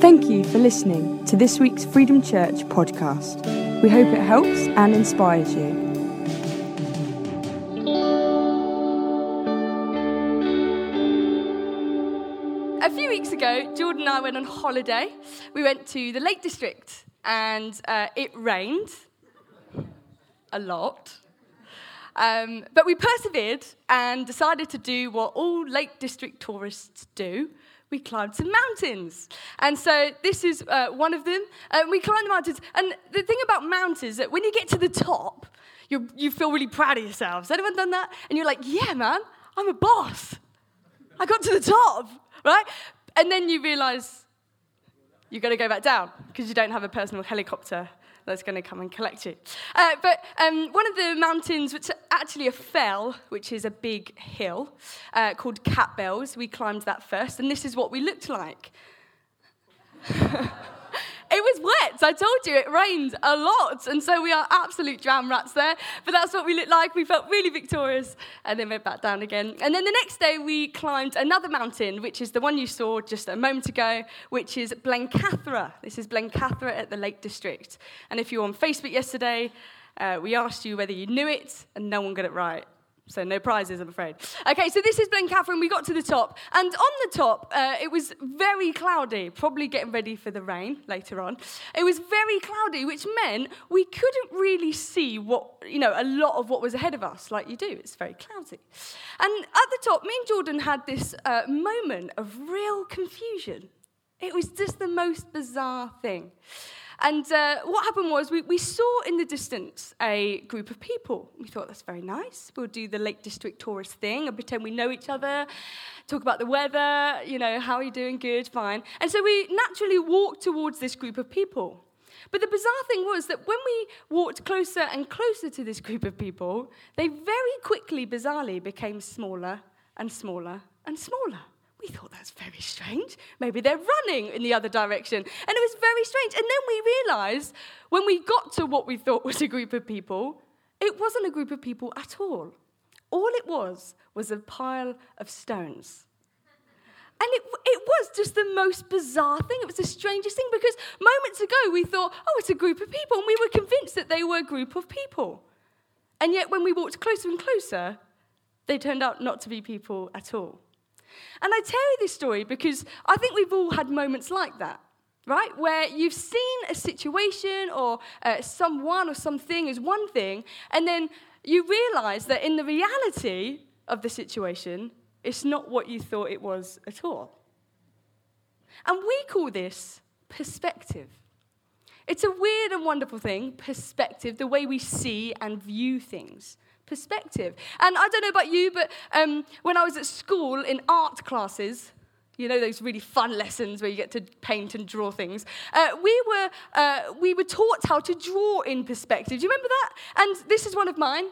Thank you for listening to this week's Freedom Church podcast. We hope it helps and inspires you. A few weeks ago, Jordan and I went on holiday. We went to the Lake District and uh, it rained a lot. Um, but we persevered and decided to do what all Lake District tourists do. We climbed some mountains. And so this is uh, one of them. Uh, we climbed the mountains. And the thing about mountains is that when you get to the top, you you feel really proud of yourselves. Anyone done that? And you're like, yeah, man, I'm a boss. I got to the top, right? And then you realize you've got to go back down because you don't have a personal helicopter that's going to come and collect you. Uh, but um, one of the mountains, which actually a fell, which is a big hill uh, called Catbells, we climbed that first, and this is what we looked like. It was wet. I told you it rained a lot. And so we are absolute jam rats there. But that's what we looked like. We felt really victorious. And then went back down again. And then the next day we climbed another mountain, which is the one you saw just a moment ago, which is Blencathra. This is Blencathra at the Lake District. And if you were on Facebook yesterday, uh, we asked you whether you knew it, and no one got it right. So no prizes, I'm afraid. Okay, so this is Blencathra. We got to the top, and on the top, uh, it was very cloudy. Probably getting ready for the rain later on. It was very cloudy, which meant we couldn't really see what you know a lot of what was ahead of us, like you do. It's very cloudy. And at the top, me and Jordan had this uh, moment of real confusion. It was just the most bizarre thing. And uh, what happened was we, we saw in the distance a group of people. We thought that's very nice. We'll do the Lake District tourist thing and pretend we know each other, talk about the weather, you know, how are you doing? Good, fine. And so we naturally walked towards this group of people. But the bizarre thing was that when we walked closer and closer to this group of people, they very quickly, bizarrely, became smaller and smaller and smaller. We thought that's very strange. Maybe they're running in the other direction. And it was very strange. And then we realized when we got to what we thought was a group of people, it wasn't a group of people at all. All it was was a pile of stones. And it, it was just the most bizarre thing. It was the strangest thing because moments ago we thought, oh, it's a group of people. And we were convinced that they were a group of people. And yet when we walked closer and closer, they turned out not to be people at all. And I tell you this story because I think we've all had moments like that, right? Where you've seen a situation or uh, someone or something as one thing, and then you realize that in the reality of the situation, it's not what you thought it was at all. And we call this perspective. It's a weird and wonderful thing, perspective, the way we see and view things perspective. And I don't know about you, but um, when I was at school in art classes, you know those really fun lessons where you get to paint and draw things. Uh, we were uh, we were taught how to draw in perspective. Do you remember that? And this is one of mine.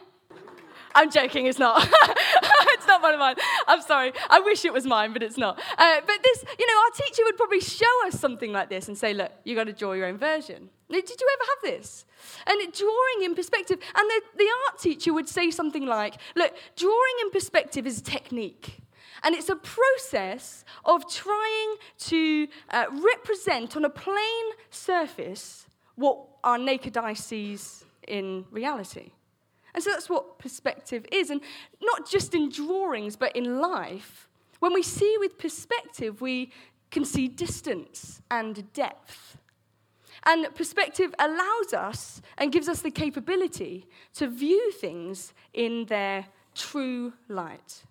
I'm joking, it's not. it's not one of mine. I'm sorry. I wish it was mine, but it's not. Uh, but this, you know, our teacher would probably show us something like this and say, look, you've got to draw your own version. Did you ever have this? And drawing in perspective, and the, the art teacher would say something like, look, drawing in perspective is a technique. And it's a process of trying to uh, represent on a plain surface what our naked eye sees in reality. And so that's what perspective is. And not just in drawings, but in life. When we see with perspective, we can see distance and depth. And perspective allows us and gives us the capability to view things in their true light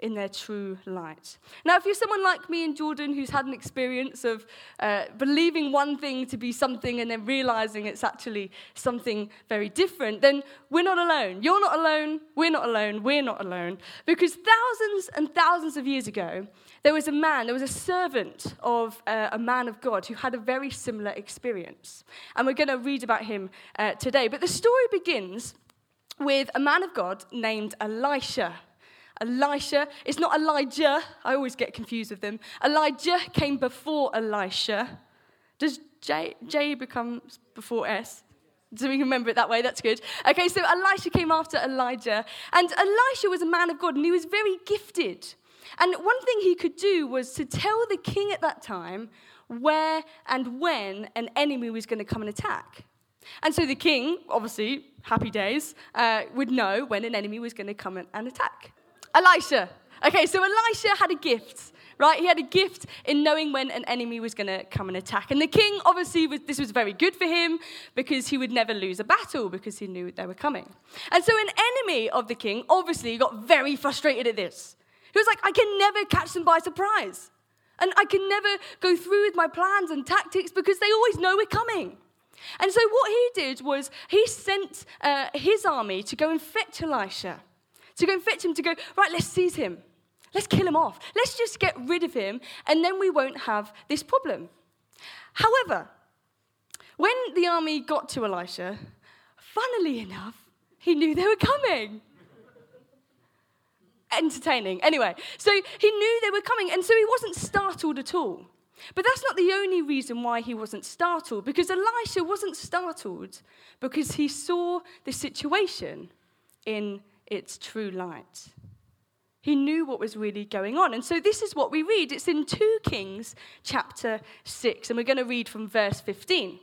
in their true light. Now, if you're someone like me and Jordan who's had an experience of uh, believing one thing to be something and then realizing it's actually something very different, then we're not alone. You're not alone. We're not alone. We're not alone. Because thousands and thousands of years ago, there was a man, there was a servant of uh, a man of God who had a very similar experience. And we're going to read about him uh, today. But the story begins with a man of God named Elisha. Elisha, it's not Elijah. I always get confused with them. Elijah came before Elisha. Does J, J become before S? Do we remember it that way? That's good. Okay, so Elisha came after Elijah. And Elisha was a man of God and he was very gifted. And one thing he could do was to tell the king at that time where and when an enemy was going to come and attack. And so the king, obviously, happy days, uh, would know when an enemy was going to come and attack. Elisha. Okay, so Elisha had a gift, right? He had a gift in knowing when an enemy was going to come and attack. And the king, obviously, was, this was very good for him because he would never lose a battle because he knew they were coming. And so an enemy of the king, obviously, got very frustrated at this. He was like, I can never catch them by surprise. And I can never go through with my plans and tactics because they always know we're coming. And so what he did was he sent uh, his army to go and fetch Elisha, to go and fetch him, to go, right, let's seize him. Let's kill him off. Let's just get rid of him, and then we won't have this problem. However, when the army got to Elisha, funnily enough, he knew they were coming. Entertaining. Anyway, so he knew they were coming, and so he wasn't startled at all. But that's not the only reason why he wasn't startled, because Elisha wasn't startled because he saw the situation in its true light. He knew what was really going on. And so this is what we read. It's in 2 Kings chapter 6, and we're going to read from verse 15.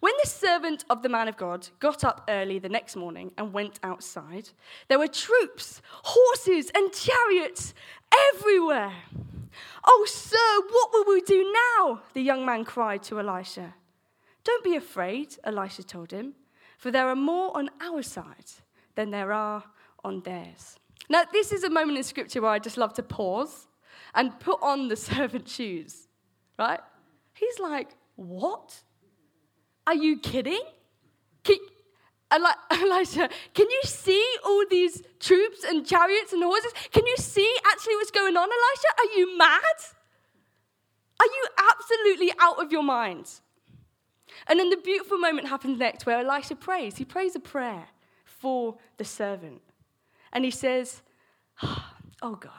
When the servant of the man of God got up early the next morning and went outside, there were troops, horses, and chariots everywhere. Oh, sir, what will we do now? The young man cried to Elisha. Don't be afraid, Elisha told him, for there are more on our side than there are on theirs. Now, this is a moment in scripture where I just love to pause and put on the servant shoes, right? He's like, What? Are you kidding? Can, Elisha, can you see all these troops and chariots and horses? Can you see actually what's going on, Elisha? Are you mad? Are you absolutely out of your mind? And then the beautiful moment happens next where Elisha prays. He prays a prayer for the servant. And he says, ah, Oh God,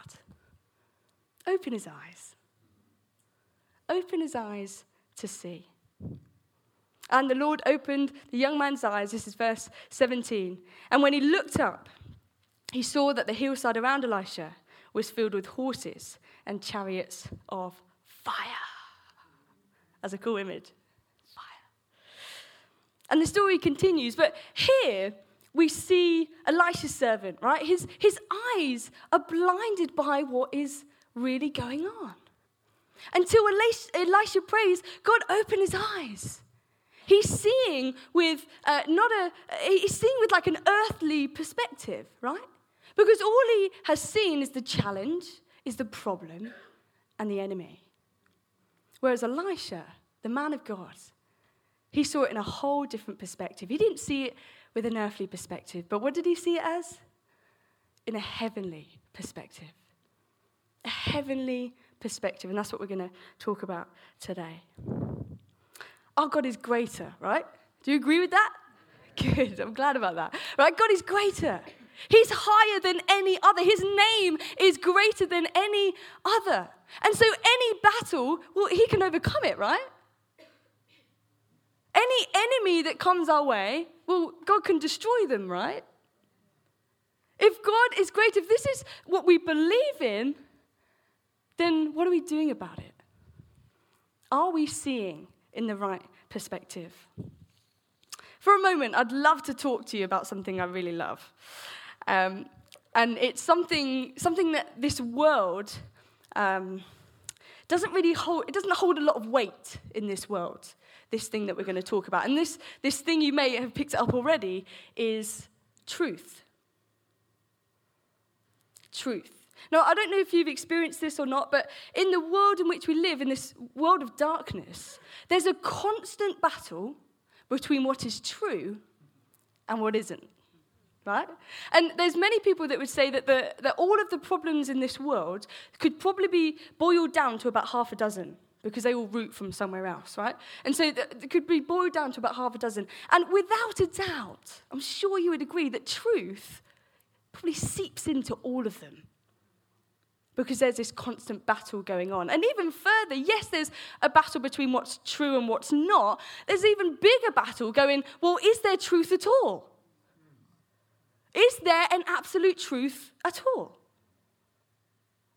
open his eyes. Open his eyes to see. And the Lord opened the young man's eyes. This is verse 17. And when he looked up, he saw that the hillside around Elisha was filled with horses and chariots of fire. As a cool image. Fire. And the story continues. But here we see Elisha's servant, right? His, his eyes are blinded by what is really going on. Until Elisha, Elisha prays, God, open his eyes. He's seeing with uh, not a, he's seeing with like an earthly perspective, right? Because all he has seen is the challenge, is the problem, and the enemy. Whereas Elisha, the man of God, he saw it in a whole different perspective. He didn't see it with an earthly perspective, but what did he see it as? In a heavenly perspective. A heavenly perspective, and that's what we're going to talk about today. Our God is greater, right? Do you agree with that? Good, I'm glad about that. Right? God is greater. He's higher than any other. His name is greater than any other. And so any battle, well, he can overcome it, right? Any enemy that comes our way, well, God can destroy them, right? If God is great, if this is what we believe in, then what are we doing about it? Are we seeing in the right perspective. For a moment, I'd love to talk to you about something I really love. Um, and it's something, something that this world um, doesn't really hold, it doesn't hold a lot of weight in this world, this thing that we're going to talk about. And this, this thing, you may have picked up already, is truth. Truth. Now, I don't know if you've experienced this or not, but in the world in which we live, in this world of darkness, there's a constant battle between what is true and what isn't. Right? And there's many people that would say that, the, that all of the problems in this world could probably be boiled down to about half a dozen because they all root from somewhere else, right? And so it could be boiled down to about half a dozen. And without a doubt, I'm sure you would agree that truth probably seeps into all of them because there's this constant battle going on. And even further, yes, there's a battle between what's true and what's not. There's even bigger battle going, well, is there truth at all? Is there an absolute truth at all?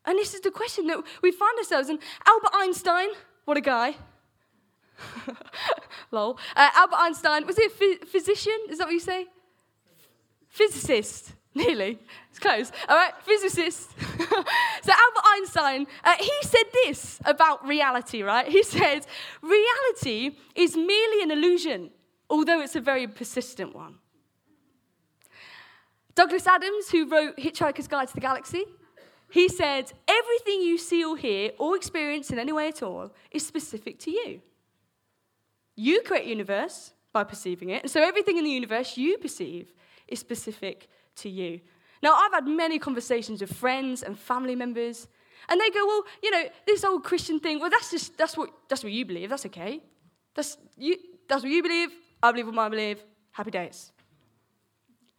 And this is the question that we find ourselves in. Albert Einstein, what a guy. Lol. Uh, Albert Einstein, was he a ph- physician? Is that what you say? Physicist. Nearly. It's close. All right, physicist. so Albert Einstein, uh, he said this about reality, right? He said, reality is merely an illusion, although it's a very persistent one. Douglas Adams, who wrote Hitchhiker's Guide to the Galaxy, he said, everything you see or hear or experience in any way at all is specific to you. You create universe by perceiving it, and so everything in the universe you perceive is specific to you. Now, I've had many conversations with friends and family members, and they go, Well, you know, this old Christian thing, well, that's just that's what that's what you believe, that's okay. That's you that's what you believe, I believe what I believe, happy days.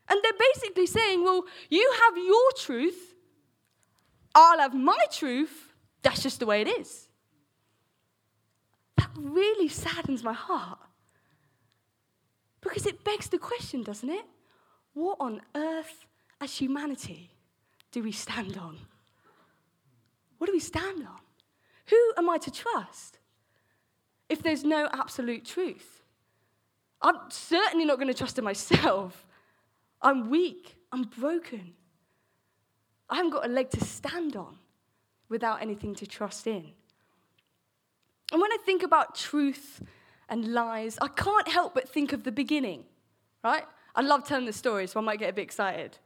And they're basically saying, Well, you have your truth, I'll have my truth, that's just the way it is. That really saddens my heart. Because it begs the question, doesn't it? What on earth, as humanity, do we stand on? What do we stand on? Who am I to trust if there's no absolute truth? I'm certainly not going to trust in myself. I'm weak. I'm broken. I haven't got a leg to stand on without anything to trust in. And when I think about truth and lies, I can't help but think of the beginning, right? I love telling the story, so I might get a bit excited.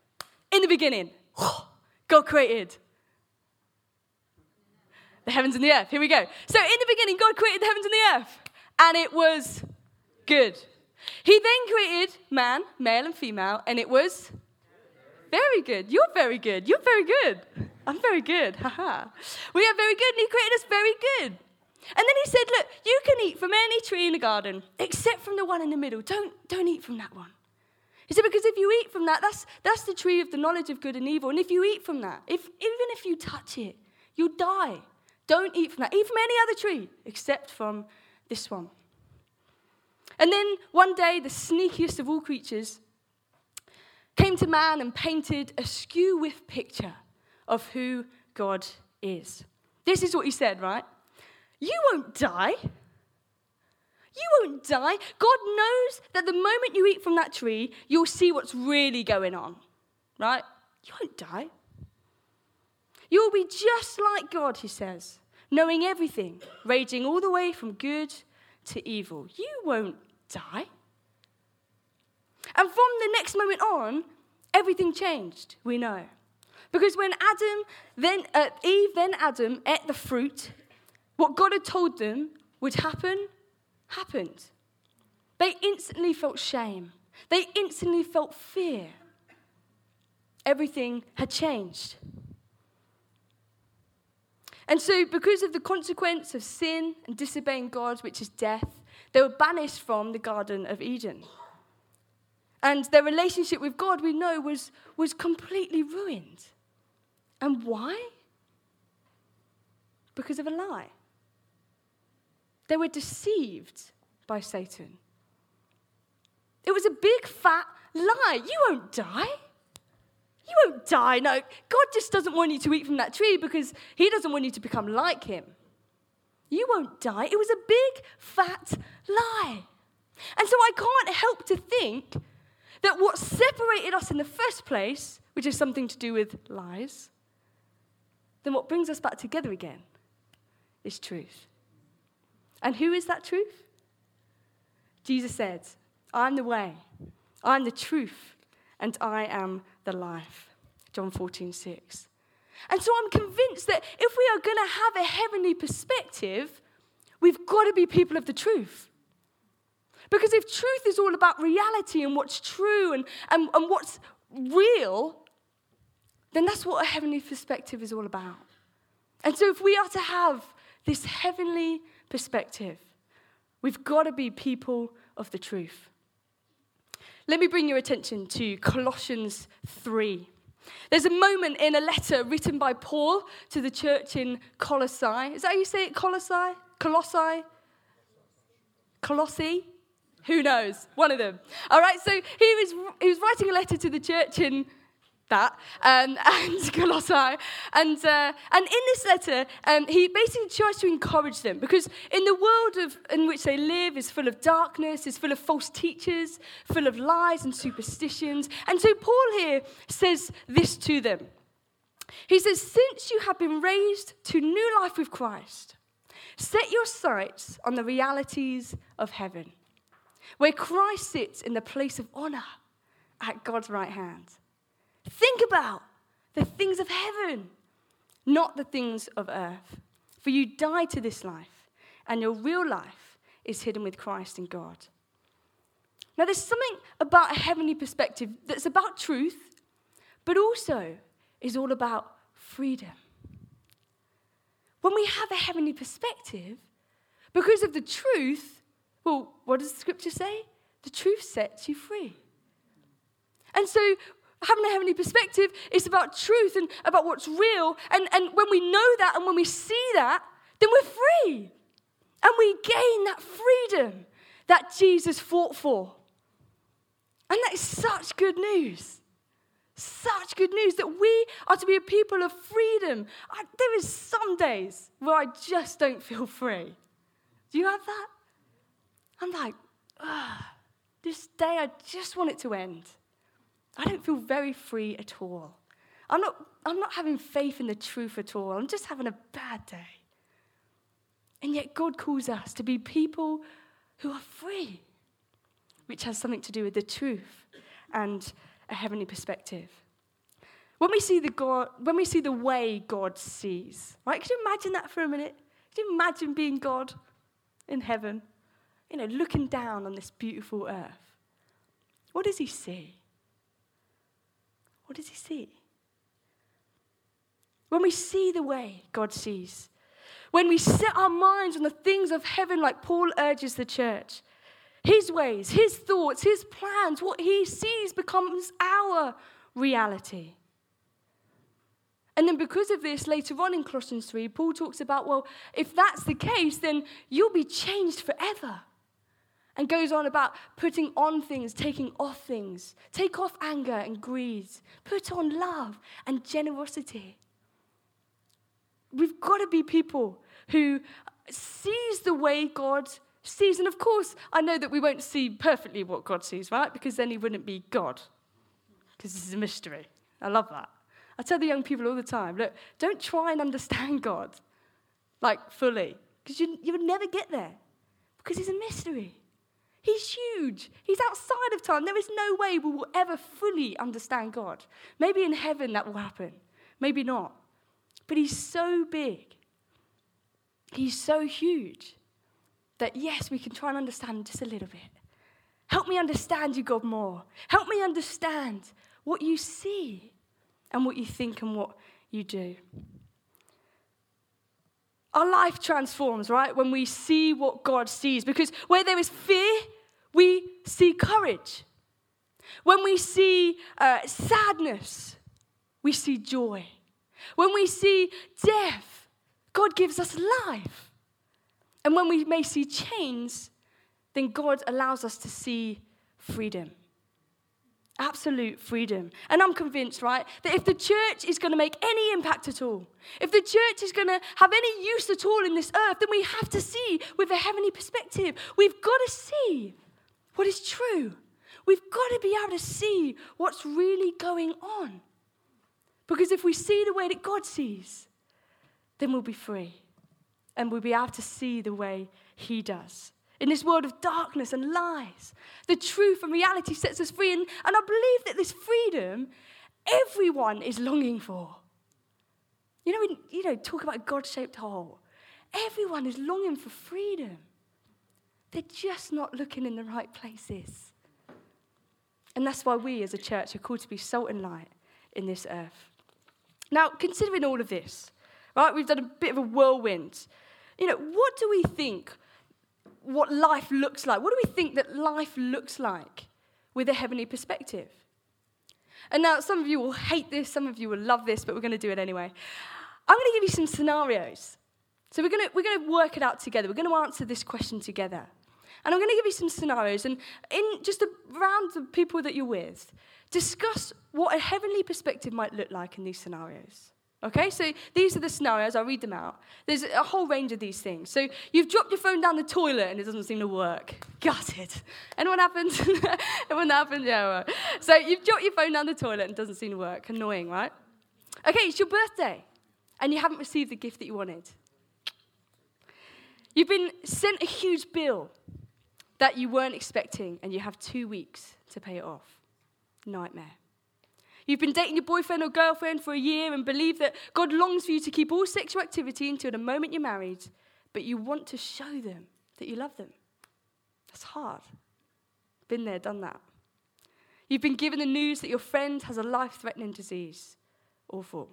In the beginning, God created the heavens and the earth. Here we go. So, in the beginning, God created the heavens and the earth, and it was good. He then created man, male and female, and it was very good. You're very good. You're very good. I'm very good. We are very good, and He created us very good. And then He said, Look, you can eat from any tree in the garden except from the one in the middle. Don't, don't eat from that one. He said, because if you eat from that, that's, that's the tree of the knowledge of good and evil. And if you eat from that, if, even if you touch it, you'll die. Don't eat from that. Eat from any other tree except from this one. And then one day, the sneakiest of all creatures came to man and painted a skew with picture of who God is. This is what he said, right? You won't die. You won't die. God knows that the moment you eat from that tree, you'll see what's really going on, right? You won't die. You'll be just like God, he says, knowing everything, raging all the way from good to evil. You won't die. And from the next moment on, everything changed, we know. Because when Adam, then uh, Eve, then Adam ate the fruit, what God had told them would happen happened. They instantly felt shame. They instantly felt fear. Everything had changed. And so, because of the consequence of sin and disobeying God, which is death, they were banished from the Garden of Eden. And their relationship with God, we know, was, was completely ruined. And why? Because of a lie. They were deceived by Satan. It was a big fat lie. You won't die. You won't die. No, God just doesn't want you to eat from that tree because He doesn't want you to become like Him. You won't die. It was a big fat lie. And so I can't help to think that what separated us in the first place, which is something to do with lies, then what brings us back together again is truth. And who is that truth? Jesus said, I'm the way, I'm the truth, and I am the life. John 14, 6. And so I'm convinced that if we are going to have a heavenly perspective, we've got to be people of the truth. Because if truth is all about reality and what's true and, and, and what's real, then that's what a heavenly perspective is all about. And so if we are to have this heavenly perspective. We've got to be people of the truth. Let me bring your attention to Colossians 3. There's a moment in a letter written by Paul to the church in Colossae. Is that how you say it? Colossae? Colossae? Colossae? Who knows? One of them. All right, so he was, he was writing a letter to the church in that, um, and Colossae. And, uh, and in this letter, um, he basically tries to encourage them because in the world of, in which they live is full of darkness, is full of false teachers, full of lies and superstitions. And so Paul here says this to them. He says, Since you have been raised to new life with Christ, set your sights on the realities of heaven, where Christ sits in the place of honor at God's right hand. Think about the things of heaven, not the things of earth. For you die to this life, and your real life is hidden with Christ in God. Now, there's something about a heavenly perspective that's about truth, but also is all about freedom. When we have a heavenly perspective, because of the truth, well, what does the scripture say? The truth sets you free. And so, having a heavenly perspective is about truth and about what's real. And, and when we know that and when we see that, then we're free. And we gain that freedom that Jesus fought for. And that is such good news. Such good news that we are to be a people of freedom. I, there is some days where I just don't feel free. Do you have that? I'm like, this day I just want it to end. I don't feel very free at all. I'm not, I'm not having faith in the truth at all. I'm just having a bad day. And yet, God calls us to be people who are free, which has something to do with the truth and a heavenly perspective. When we see the, God, when we see the way God sees, right? Could you imagine that for a minute? Could you imagine being God in heaven? You know, looking down on this beautiful earth. What does he see? What does he see? When we see the way God sees, when we set our minds on the things of heaven, like Paul urges the church, his ways, his thoughts, his plans, what he sees becomes our reality. And then, because of this, later on in Colossians 3, Paul talks about, well, if that's the case, then you'll be changed forever and goes on about putting on things, taking off things. Take off anger and greed. Put on love and generosity. We've got to be people who sees the way God sees. And of course, I know that we won't see perfectly what God sees, right? Because then he wouldn't be God. Because this is a mystery. I love that. I tell the young people all the time, look, don't try and understand God like fully. Because you, you would never get there. Because he's a mystery. He's huge. He's outside of time. There is no way we will ever fully understand God. Maybe in heaven that will happen, maybe not. But He's so big, He's so huge that yes, we can try and understand just a little bit. Help me understand you, God, more. Help me understand what you see and what you think and what you do. Our life transforms, right, when we see what God sees. Because where there is fear, we see courage. When we see uh, sadness, we see joy. When we see death, God gives us life. And when we may see chains, then God allows us to see freedom. Absolute freedom. And I'm convinced, right, that if the church is going to make any impact at all, if the church is going to have any use at all in this earth, then we have to see with a heavenly perspective. We've got to see what is true. We've got to be able to see what's really going on. Because if we see the way that God sees, then we'll be free and we'll be able to see the way He does. In this world of darkness and lies, the truth and reality sets us free. And, and I believe that this freedom everyone is longing for. You know, we, you know, talk about a God shaped hole. Everyone is longing for freedom. They're just not looking in the right places. And that's why we as a church are called to be salt and light in this earth. Now, considering all of this, right, we've done a bit of a whirlwind. You know, what do we think what life looks like? What do we think that life looks like with a heavenly perspective? And now, some of you will hate this, some of you will love this, but we're going to do it anyway. I'm going to give you some scenarios. So, we're going to, we're going to work it out together. We're going to answer this question together. And I'm going to give you some scenarios. And in just around the people that you're with, discuss what a heavenly perspective might look like in these scenarios. Okay, so these are the scenarios. I'll read them out. There's a whole range of these things. So you've dropped your phone down the toilet and it doesn't seem to work. Got it. Anyone happens? Anyone happens? Yeah, right. So you've dropped your phone down the toilet and it doesn't seem to work. Annoying, right? Okay, it's your birthday and you haven't received the gift that you wanted. You've been sent a huge bill that you weren't expecting and you have two weeks to pay it off. Nightmare. You've been dating your boyfriend or girlfriend for a year and believe that God longs for you to keep all sexual activity until the moment you're married, but you want to show them that you love them. That's hard. Been there, done that. You've been given the news that your friend has a life threatening disease. Awful.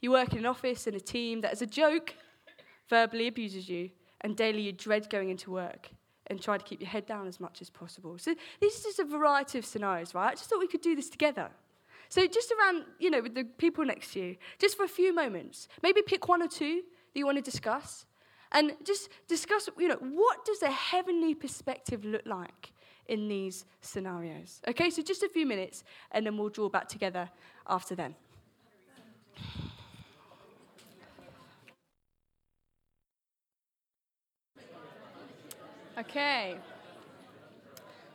You work in an office in a team that, as a joke, verbally abuses you, and daily you dread going into work and try to keep your head down as much as possible. So, this is just a variety of scenarios, right? I just thought we could do this together. So just around, you know, with the people next to you, just for a few moments, maybe pick one or two that you want to discuss. And just discuss, you know, what does a heavenly perspective look like in these scenarios? Okay, so just a few minutes, and then we'll draw back together after then. Okay.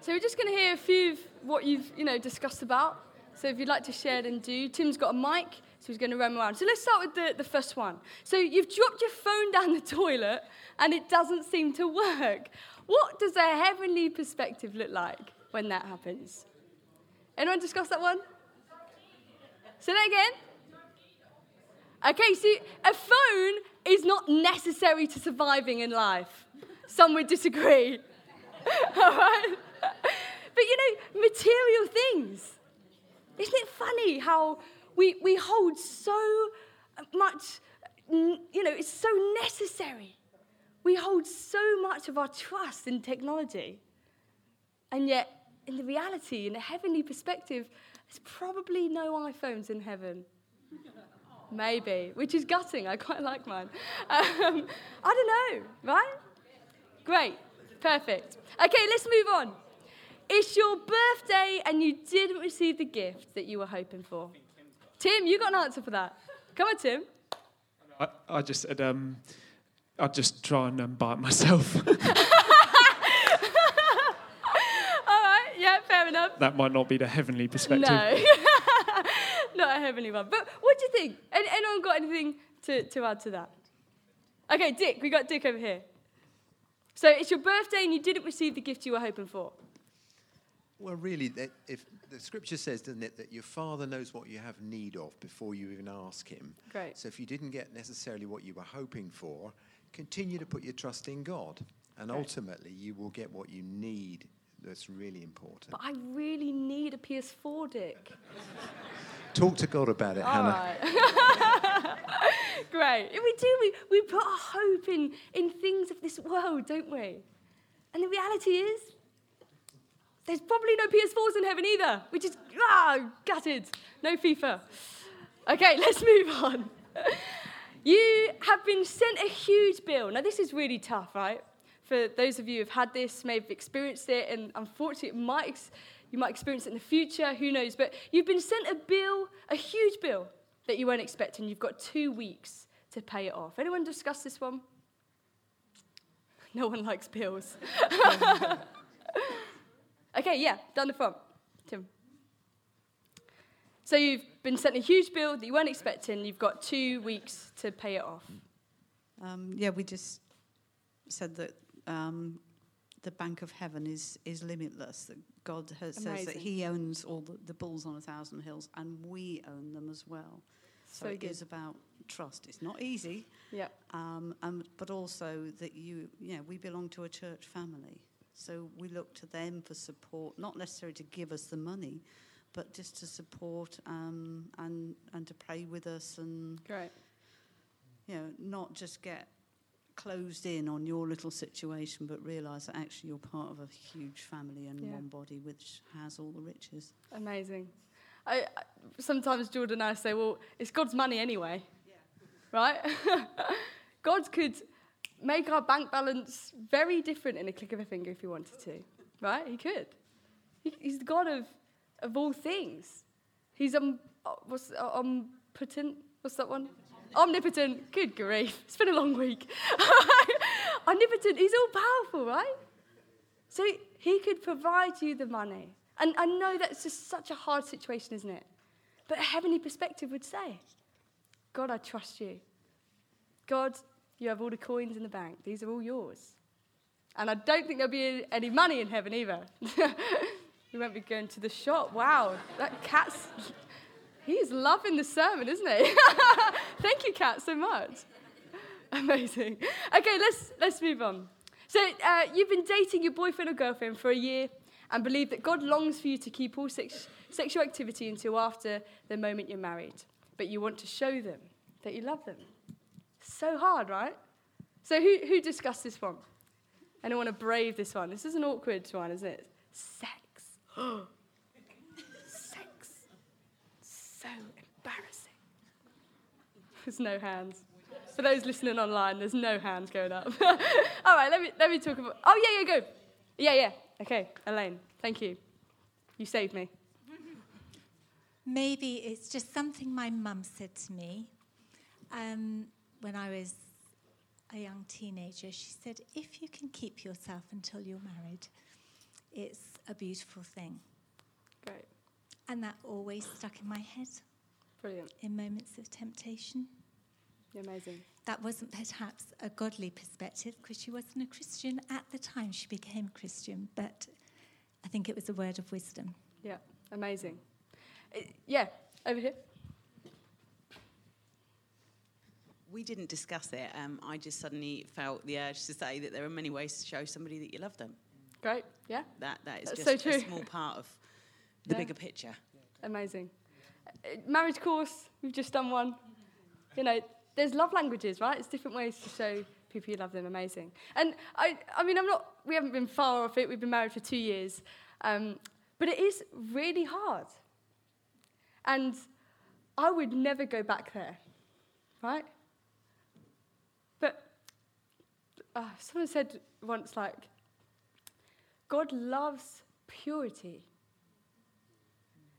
So we're just going to hear a few of what you've, you know, discussed about. So if you'd like to share, then do. Tim's got a mic, so he's going to run around. So let's start with the, the first one. So you've dropped your phone down the toilet and it doesn't seem to work. What does a heavenly perspective look like when that happens? Anyone discuss that one? Say that again. Okay, so a phone is not necessary to surviving in life. Some would disagree. All right? But you know, material things isn't it funny how we, we hold so much, you know, it's so necessary. We hold so much of our trust in technology. And yet, in the reality, in a heavenly perspective, there's probably no iPhones in heaven. Maybe, which is gutting. I quite like mine. Um, I don't know, right? Great, perfect. Okay, let's move on. It's your birthday and you didn't receive the gift that you were hoping for. Tim, you got an answer for that. Come on, Tim. I, I just said, um, I'd just try and um, buy it myself. All right, yeah, fair enough. that might not be the heavenly perspective. No, not a heavenly one. But what do you think? Anyone got anything to, to add to that? Okay, Dick, we got Dick over here. So it's your birthday and you didn't receive the gift you were hoping for. Well, really, if the scripture says, doesn't it, that your father knows what you have need of before you even ask him. Great. So if you didn't get necessarily what you were hoping for, continue to put your trust in God, and Great. ultimately you will get what you need. That's really important. But I really need a PS4, Dick. Talk to God about it, All Hannah. Right. Great. We do. We, we put our hope in, in things of this world, don't we? And the reality is, there's probably no PS4s in heaven either, which is, ah, gutted. No FIFA. Okay, let's move on. you have been sent a huge bill. Now, this is really tough, right? For those of you who've had this, may have experienced it, and unfortunately, it might ex- you might experience it in the future, who knows? But you've been sent a bill, a huge bill that you weren't expecting. You've got two weeks to pay it off. Anyone discuss this one? No one likes bills. Okay, yeah, down the front. Tim. So you've been sent a huge bill that you weren't expecting. You've got two weeks to pay it off. Um, yeah, we just said that um, the bank of heaven is, is limitless, that God has, says that He owns all the, the bulls on a thousand hills, and we own them as well. So, so it good. is about trust. It's not easy, yeah. Um, um, but also that you, you know, we belong to a church family. So we look to them for support, not necessarily to give us the money, but just to support um, and and to pray with us and Great. you know not just get closed in on your little situation, but realise that actually you're part of a huge family and yeah. one body which has all the riches. Amazing. I, I, sometimes Jordan and I say, well, it's God's money anyway, yeah. right? God could make our bank balance very different in a click of a finger if he wanted to, right? He could. He, he's the God of, of all things. He's um, what's, uh, omnipotent. What's that one? Omnipotent. Good grief. It's been a long week. Omnipotent. He's all powerful, right? So he could provide you the money. And I know that's just such a hard situation, isn't it? But a heavenly perspective would say, God, I trust you. God, you have all the coins in the bank. These are all yours. And I don't think there'll be any money in heaven either. we won't be going to the shop. Wow, that cat's. He's loving the sermon, isn't he? Thank you, Cat, so much. Amazing. Okay, let's, let's move on. So, uh, you've been dating your boyfriend or girlfriend for a year and believe that God longs for you to keep all sex- sexual activity until after the moment you're married. But you want to show them that you love them. So hard, right? So, who, who discussed this one? Anyone want to brave this one? This is an awkward one, isn't it? Sex. So embarrassing. There's no hands. For those listening online, there's no hands going up. All right, let me, let me talk about. Oh, yeah, yeah, go. Yeah, yeah. Okay, Elaine, thank you. You saved me. Maybe it's just something my mum said to me um, when I was a young teenager. She said, if you can keep yourself until you're married, it's a beautiful thing. Great. And that always stuck in my head. Brilliant. In moments of temptation. Amazing. That wasn't perhaps a godly perspective because she wasn't a Christian at the time she became a Christian, but I think it was a word of wisdom. Yeah, amazing. Uh, yeah, over here. We didn't discuss it. Um, I just suddenly felt the urge to say that there are many ways to show somebody that you love them. Great, yeah. That, that is That's just so a small part of the Yeah. bigger picture. Amazing. Uh, marriage course, we've just done one. You know, there's love languages, right? It's different ways to show people you love them. Amazing. And I, I mean, I'm not. We haven't been far off it. We've been married for two years, um, but it is really hard. And I would never go back there, right? But uh, someone said once, like, God loves purity.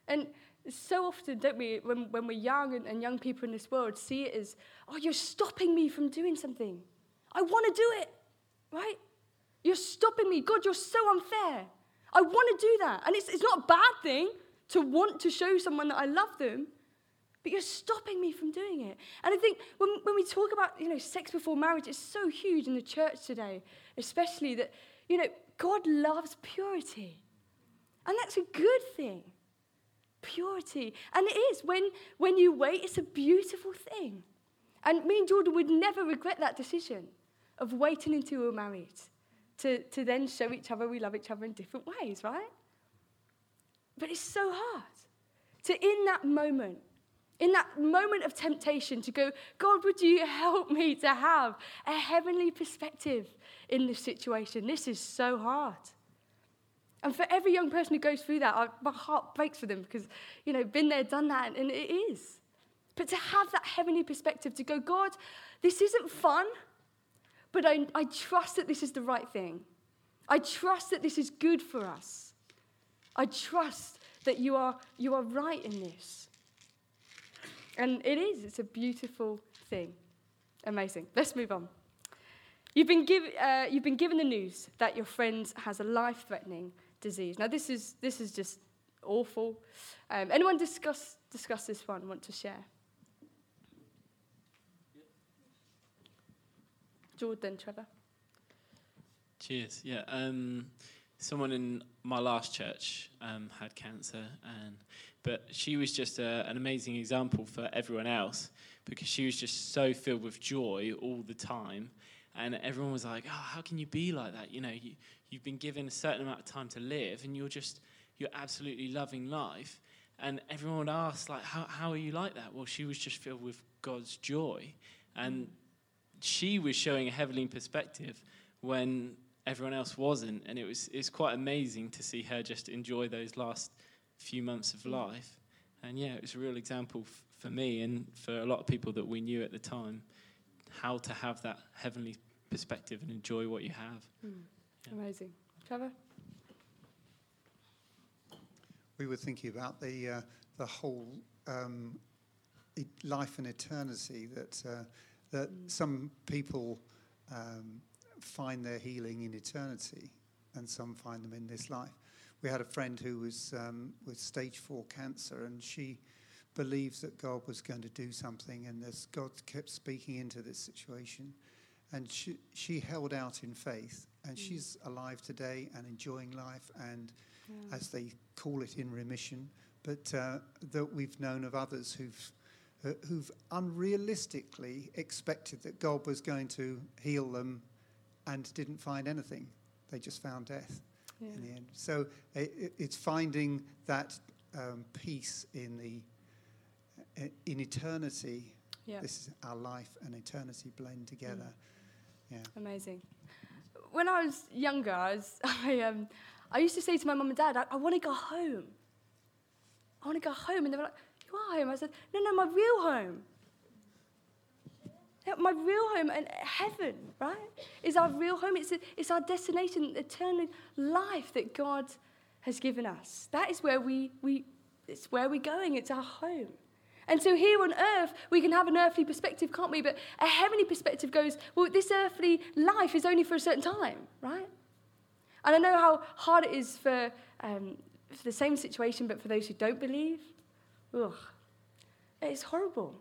And so often, don't we, when, when we're young and, and young people in this world, see it as, oh, you're stopping me from doing something. I want to do it, right? You're stopping me. God, you're so unfair. I want to do that. And it's, it's not a bad thing to want to show someone that I love them, but you're stopping me from doing it. And I think when, when we talk about, you know, sex before marriage, it's so huge in the church today, especially that, you know, God loves purity. And that's a good thing. Purity. And it is. When, when you wait, it's a beautiful thing. And me and Jordan would never regret that decision of waiting until we were married to, to then show each other we love each other in different ways, right? But it's so hard to, in that moment, in that moment of temptation, to go, God, would you help me to have a heavenly perspective in this situation? This is so hard. And for every young person who goes through that, I, my heart breaks for them because, you know, been there, done that, and it is. But to have that heavenly perspective, to go, God, this isn't fun, but I, I trust that this is the right thing. I trust that this is good for us. I trust that you are, you are right in this. And it is, it's a beautiful thing. Amazing. Let's move on. You've been, give, uh, you've been given the news that your friend has a life threatening disease. Now, this is, this is just awful. Um, anyone discuss, discuss this one, want to share? Jordan, Trevor. Cheers. Yeah. Um, someone in my last church um, had cancer, and but she was just a, an amazing example for everyone else because she was just so filled with joy all the time, and everyone was like, "Oh, how can you be like that? You know, you, you've been given a certain amount of time to live, and you're just you're absolutely loving life." And everyone would ask, like, how, how are you like that? Well, she was just filled with God's joy. And she was showing a heavenly perspective when everyone else wasn't. And it was, it was quite amazing to see her just enjoy those last few months of life. And yeah, it was a real example f- for me and for a lot of people that we knew at the time how to have that heavenly perspective and enjoy what you have. Mm. Yeah. Amazing. Trevor? We were thinking about the, uh, the whole um, life and eternity that, uh, that mm. some people um, find their healing in eternity and some find them in this life. We had a friend who was um, with stage four cancer, and she believes that God was going to do something, and as God kept speaking into this situation, and she, she held out in faith, and mm. she's alive today and enjoying life, and yeah. as they call it, in remission. But uh, that we've known of others who've uh, who've unrealistically expected that God was going to heal them and didn't find anything. They just found death yeah. in the end. So it, it's finding that um, peace in the uh, in eternity. Yeah. This is our life and eternity blend together. Mm. Yeah. Amazing. When I was younger, I, was, I, um, I used to say to my mum and dad, I, I want to go home. I want to go home. And they were like, You are home? I said, No, no, my real home. My real home and heaven, right, is our real home. It's, a, it's our destination, eternal life that God has given us. That is where we, we, it's where we're going. It's our home. And so here on earth, we can have an earthly perspective, can't we? But a heavenly perspective goes, well, this earthly life is only for a certain time, right? And I know how hard it is for, um, for the same situation, but for those who don't believe, ugh, it's horrible.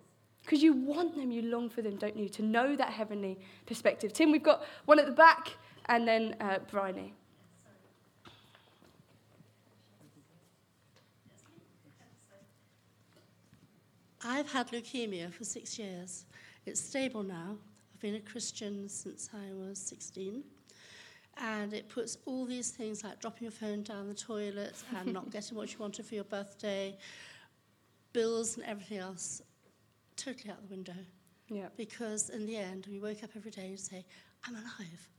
Because you want them, you long for them, don't you? To know that heavenly perspective. Tim, we've got one at the back, and then uh, Bryony. I've had leukemia for six years. It's stable now. I've been a Christian since I was 16. And it puts all these things like dropping your phone down the toilet and not getting what you wanted for your birthday, bills and everything else totally out the window. Yeah. Because in the end, we wake up every day and say, I'm alive.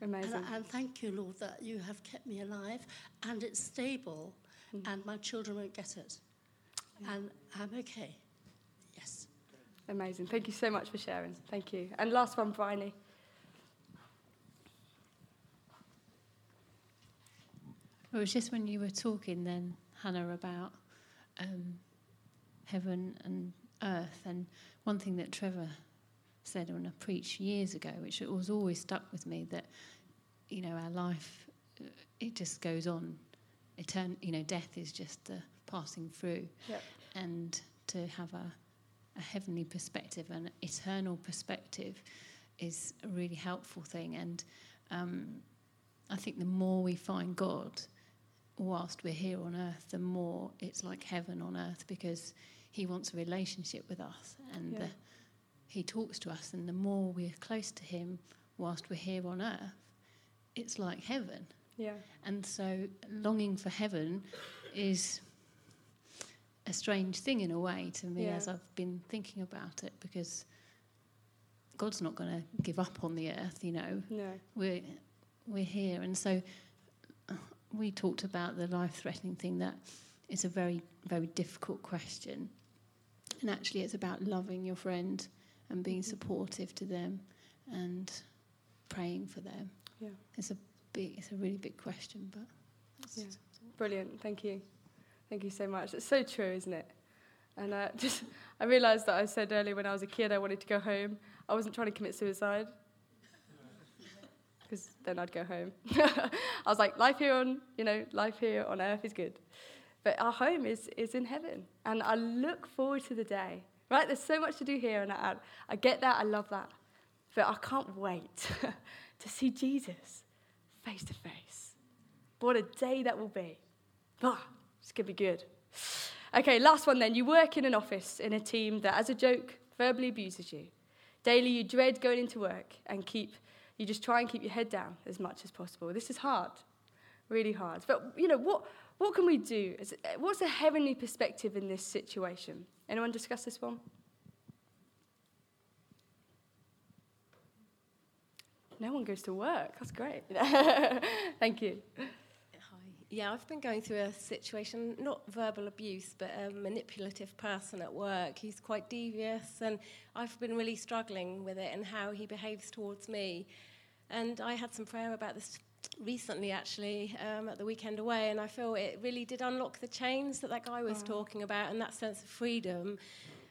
Amazing. And, and thank you, Lord, that you have kept me alive and it's stable mm. and my children won't get it. Yeah. And I'm okay. Amazing. Thank you so much for sharing. Thank you. And last one, Bryony. It was just when you were talking then, Hannah, about um, heaven and earth. And one thing that Trevor said when I preached years ago, which was always stuck with me, that you know our life uh, it just goes on. Etern- you know, death is just the passing through, yep. and to have a, a heavenly perspective, an eternal perspective, is a really helpful thing. And um, I think the more we find God, whilst we're here on earth, the more it's like heaven on earth because he wants a relationship with us, and yeah. the, He talks to us. And the more we're close to Him whilst we're here on earth, it's like heaven. Yeah. And so, longing for heaven is a strange thing in a way to me yeah. as I've been thinking about it because God's not going to give up on the earth, you know. No. We're we're here, and so we talked about the life-threatening thing that is a very very difficult question, and actually, it's about loving your friend and being mm-hmm. supportive to them and praying for them. Yeah. It's a big, it's a really big question, but yeah. Brilliant. Thank you. Thank you so much. It's so true, isn't it? And uh, just, I realised that I said earlier when I was a kid I wanted to go home. I wasn't trying to commit suicide because then I'd go home. I was like, life here on, you know, life here on earth is good. But our home is, is in heaven. And I look forward to the day. Right? There's so much to do here, and I, I get that. I love that. But I can't wait to see Jesus face to face. What a day that will be. Ah, it's going to be good. Okay, last one then. You work in an office in a team that, as a joke, verbally abuses you. Daily, you dread going into work and keep, you just try and keep your head down as much as possible. This is hard, really hard. But, you know, what, what can we do? What's a heavenly perspective in this situation? Anyone discuss this one? No one goes to work. That's great. Thank you. Yeah, I've been going through a situation, not verbal abuse, but a manipulative person at work. He's quite devious, and I've been really struggling with it and how he behaves towards me. And I had some prayer about this recently, actually, um, at the weekend away, and I feel it really did unlock the chains that that guy was oh. talking about and that sense of freedom.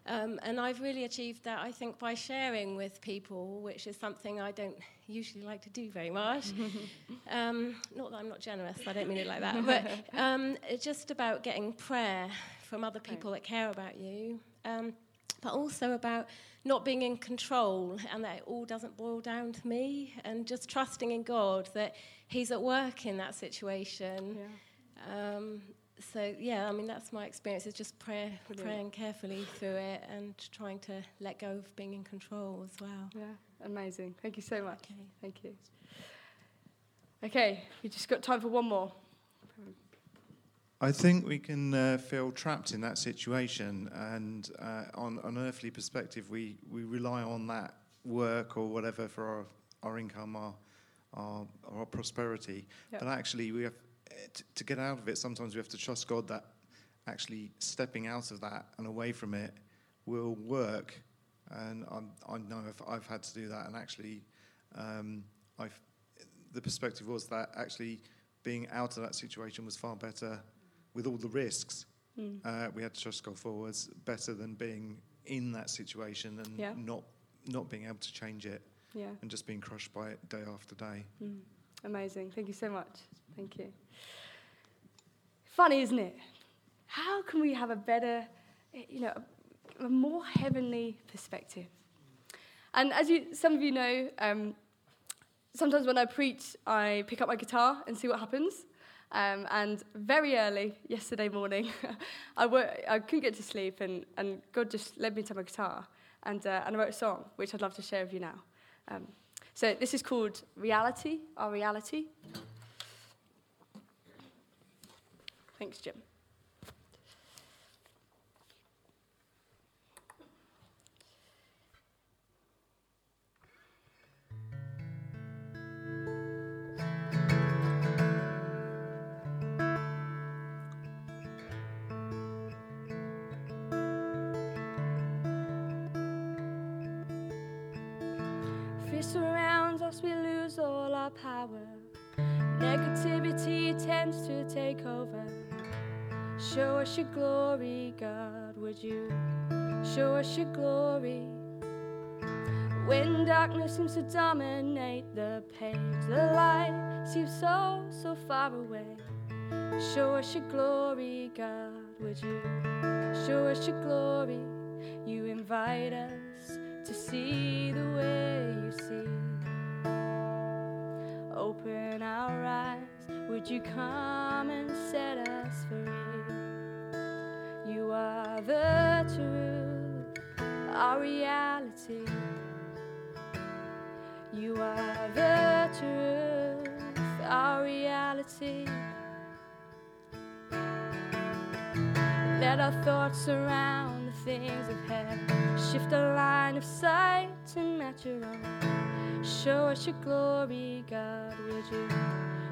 Um, and I've really achieved that, I think, by sharing with people, which is something I don't usually like to do very much. um, not that I'm not generous, I don't mean it like that, but um, it's just about getting prayer from other people that care about you, um, but also about not being in control and that it all doesn't boil down to me, and just trusting in God that He's at work in that situation. Yeah. So yeah, I mean that's my experience. Is just prayer, praying carefully through it, and trying to let go of being in control as well. Yeah, amazing. Thank you so much. Okay. Thank you. Okay, we just got time for one more. I think we can uh, feel trapped in that situation, and uh, on an earthly perspective, we, we rely on that work or whatever for our, our income, our, our, our prosperity. Yep. But actually, we have to get out of it, sometimes we have to trust God that actually stepping out of that and away from it will work. And I'm, i know I've, I've, had to do that. And actually, um, the perspective was that actually being out of that situation was far better with all the risks. Mm. Uh, we had to trust God forwards better than being in that situation and yeah. not not being able to change it yeah. and just being crushed by it day after day. Mm. Amazing. Thank you so much. Thank you. Funny, isn't it? How can we have a better, you know, a, more heavenly perspective? And as you, some of you know, um, sometimes when I preach, I pick up my guitar and see what happens. Um, and very early yesterday morning, I, I couldn't get to sleep, and, and God just led me to my guitar. And, uh, and I wrote a song, which I'd love to share with you now. Um, so this is called Reality, Our Reality. Thanks, Jim. God, would you? Show us your glory. When darkness seems to dominate the page, the light seems so, so far away. Show us your glory, God, would you? Show us your glory. You invite us to see the way you see. Open our eyes, would you come and set us free? The truth, our reality. You are the truth, our reality. Let our thoughts surround the things of heaven. Shift a line of sight to match your own. Show us your glory, God, would you?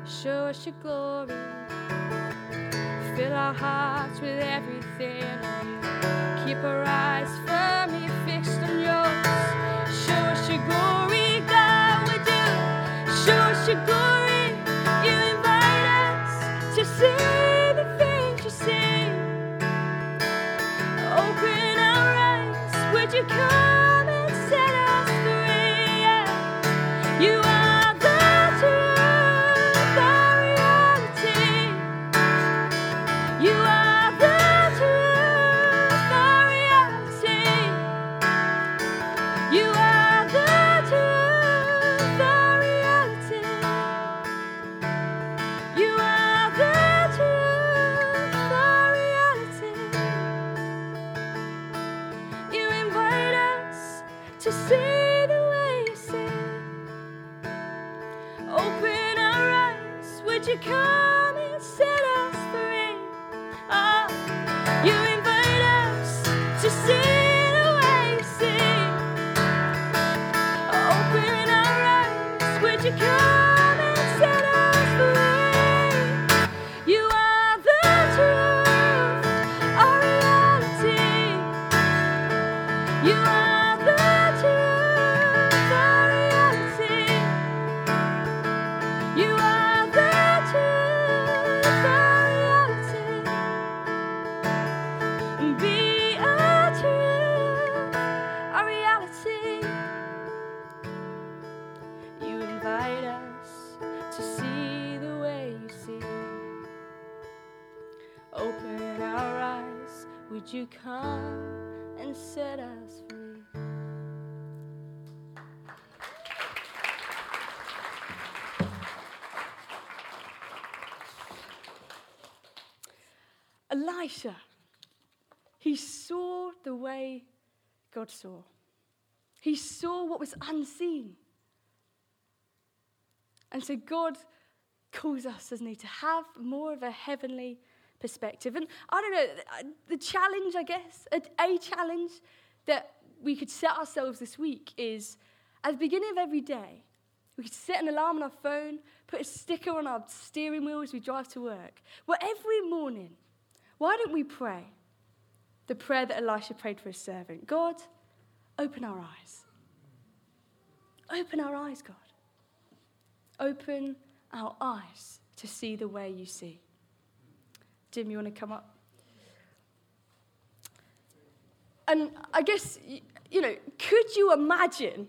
Show us your glory. Fill our hearts with everything Keep our eyes firmly fixed on yours. Show us your glory, God, we do. Show us your glory. You invite us to see the things you see. Open our eyes, would you come? God saw. He saw what was unseen. And so God calls us, doesn't he, to have more of a heavenly perspective. And I don't know, the challenge, I guess, a, a challenge that we could set ourselves this week is at the beginning of every day, we could set an alarm on our phone, put a sticker on our steering wheel as we drive to work. Well, every morning, why don't we pray the prayer that Elisha prayed for his servant? God, open our eyes. Open our eyes, God. Open our eyes to see the way you see. Jim, you want to come up? And I guess, you know, could you imagine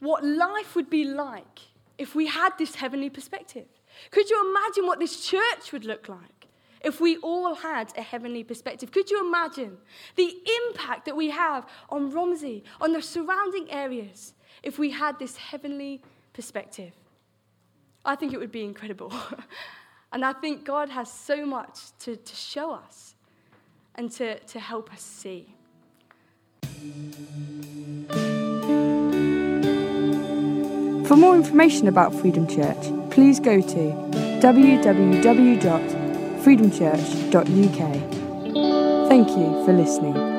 what life would be like if we had this heavenly perspective? Could you imagine what this church would look like if we all had a heavenly perspective? Could you imagine the impact that we have on Romsey, on the surrounding areas, if we had this heavenly perspective? I think it would be incredible. and I think God has so much to, to show us and to, to help us see. For more information about Freedom Church, please go to www.freedomchurch.uk. Thank you for listening.